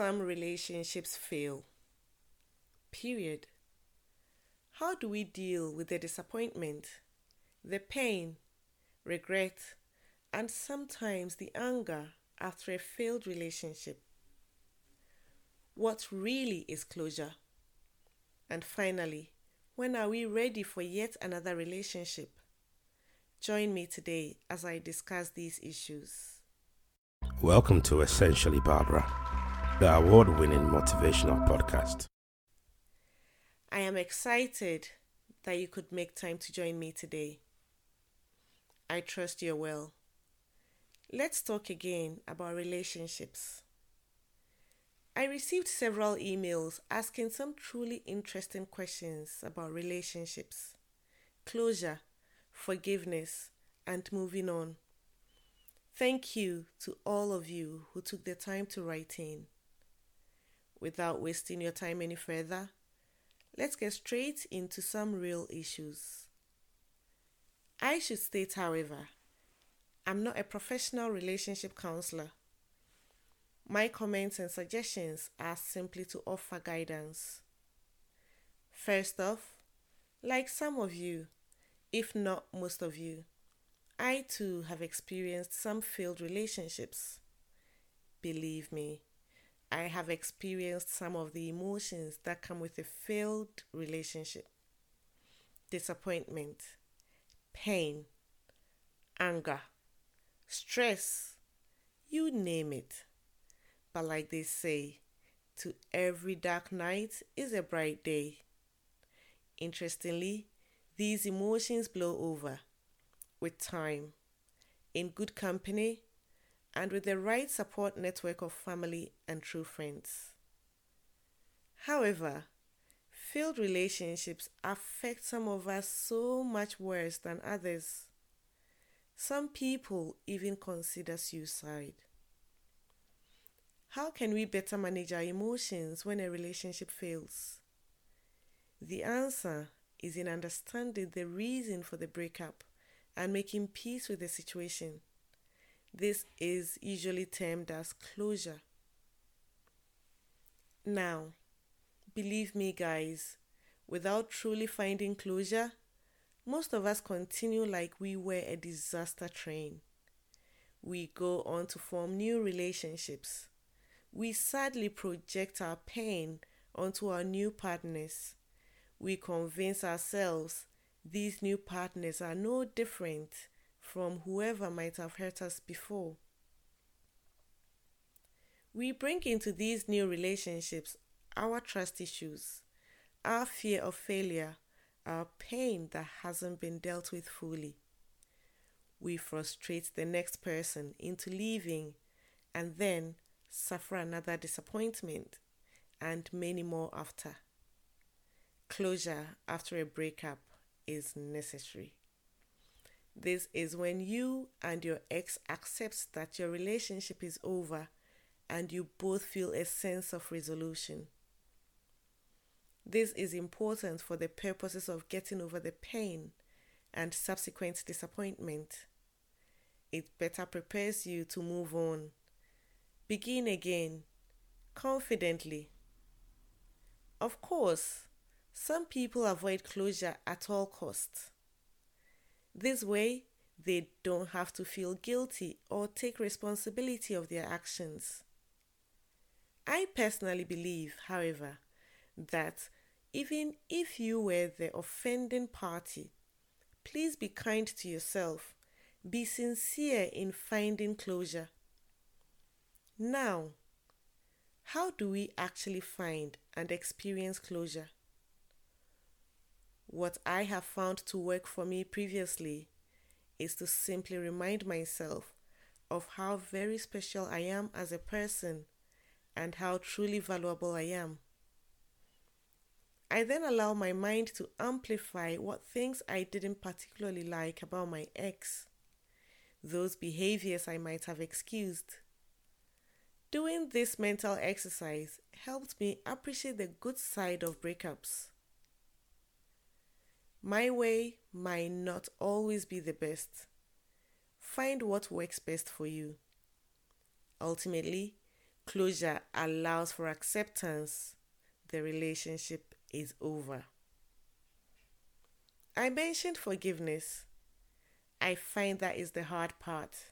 some relationships fail? Period. How do we deal with the disappointment, the pain, regret, and sometimes the anger after a failed relationship? What really is closure? And finally, when are we ready for yet another relationship? Join me today as I discuss these issues. Welcome to Essentially Barbara, the award winning motivational podcast. I am excited that you could make time to join me today. I trust you're well. Let's talk again about relationships. I received several emails asking some truly interesting questions about relationships, closure, forgiveness, and moving on. Thank you to all of you who took the time to write in. Without wasting your time any further, let's get straight into some real issues. I should state, however, I'm not a professional relationship counselor. My comments and suggestions are simply to offer guidance. First off, like some of you, if not most of you, I too have experienced some failed relationships. Believe me, I have experienced some of the emotions that come with a failed relationship disappointment, pain, anger, stress, you name it. But like they say, to every dark night is a bright day. Interestingly, these emotions blow over with time, in good company, and with the right support network of family and true friends. However, failed relationships affect some of us so much worse than others. Some people even consider suicide. How can we better manage our emotions when a relationship fails? The answer is in understanding the reason for the breakup and making peace with the situation. This is usually termed as closure. Now, believe me, guys, without truly finding closure, most of us continue like we were a disaster train. We go on to form new relationships. We sadly project our pain onto our new partners. We convince ourselves these new partners are no different from whoever might have hurt us before. We bring into these new relationships our trust issues, our fear of failure, our pain that hasn't been dealt with fully. We frustrate the next person into leaving and then suffer another disappointment and many more after. Closure after a breakup is necessary. This is when you and your ex accepts that your relationship is over and you both feel a sense of resolution. This is important for the purposes of getting over the pain and subsequent disappointment. It better prepares you to move on. Begin again, confidently. Of course, some people avoid closure at all costs. This way, they don't have to feel guilty or take responsibility of their actions. I personally believe, however, that even if you were the offending party, please be kind to yourself. Be sincere in finding closure. Now, how do we actually find and experience closure? What I have found to work for me previously is to simply remind myself of how very special I am as a person and how truly valuable I am. I then allow my mind to amplify what things I didn't particularly like about my ex, those behaviors I might have excused. Doing this mental exercise helped me appreciate the good side of breakups. My way might not always be the best. Find what works best for you. Ultimately, closure allows for acceptance, the relationship is over. I mentioned forgiveness. I find that is the hard part,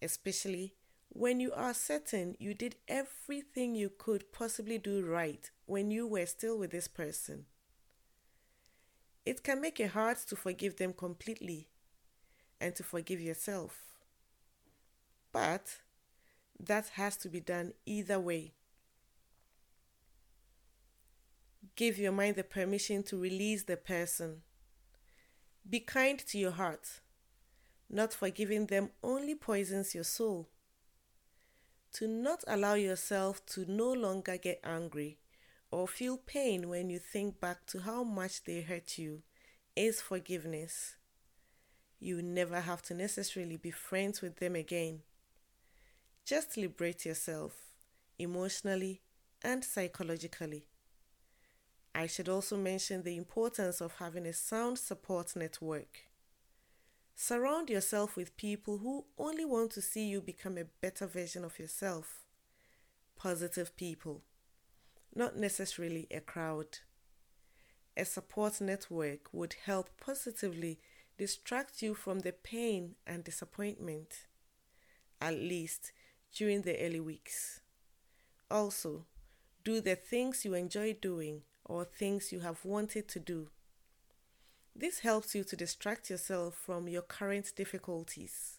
especially when you are certain you did everything you could possibly do right when you were still with this person. It can make it hard to forgive them completely and to forgive yourself. But that has to be done either way. Give your mind the permission to release the person. Be kind to your heart. Not forgiving them only poisons your soul. To not allow yourself to no longer get angry or feel pain when you think back to how much they hurt you is forgiveness. You never have to necessarily be friends with them again. Just liberate yourself emotionally and psychologically. I should also mention the importance of having a sound support network. Surround yourself with people who only want to see you become a better version of yourself. Positive people, not necessarily a crowd. A support network would help positively distract you from the pain and disappointment, at least during the early weeks. Also, do the things you enjoy doing or things you have wanted to do. This helps you to distract yourself from your current difficulties.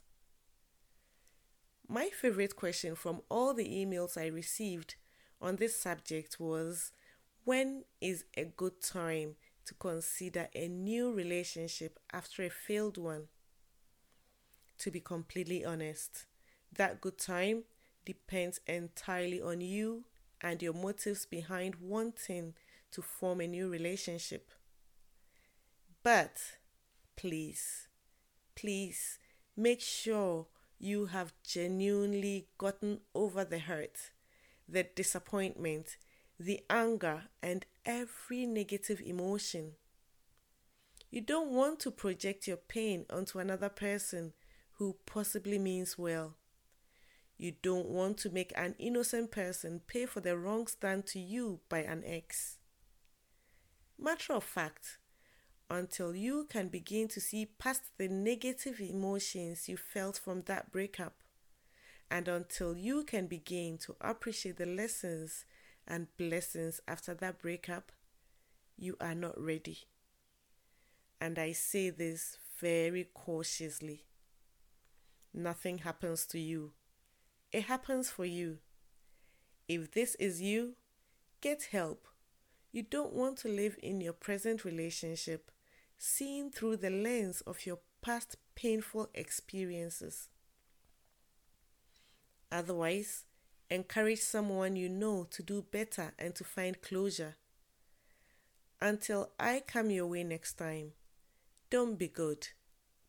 My favorite question from all the emails I received on this subject was When is a good time to consider a new relationship after a failed one? To be completely honest, that good time depends entirely on you and your motives behind wanting to form a new relationship. But please, please make sure you have genuinely gotten over the hurt, the disappointment, the anger, and every negative emotion. You don't want to project your pain onto another person who possibly means well. You don't want to make an innocent person pay for the wrongs done to you by an ex. Matter of fact, until you can begin to see past the negative emotions you felt from that breakup, and until you can begin to appreciate the lessons and blessings after that breakup, you are not ready. And I say this very cautiously. Nothing happens to you, it happens for you. If this is you, get help you don't want to live in your present relationship seeing through the lens of your past painful experiences. Otherwise, encourage someone you know to do better and to find closure. Until I come your way next time, don't be good,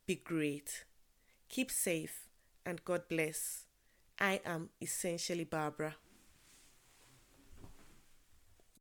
be great. Keep safe and God bless. I am essentially Barbara.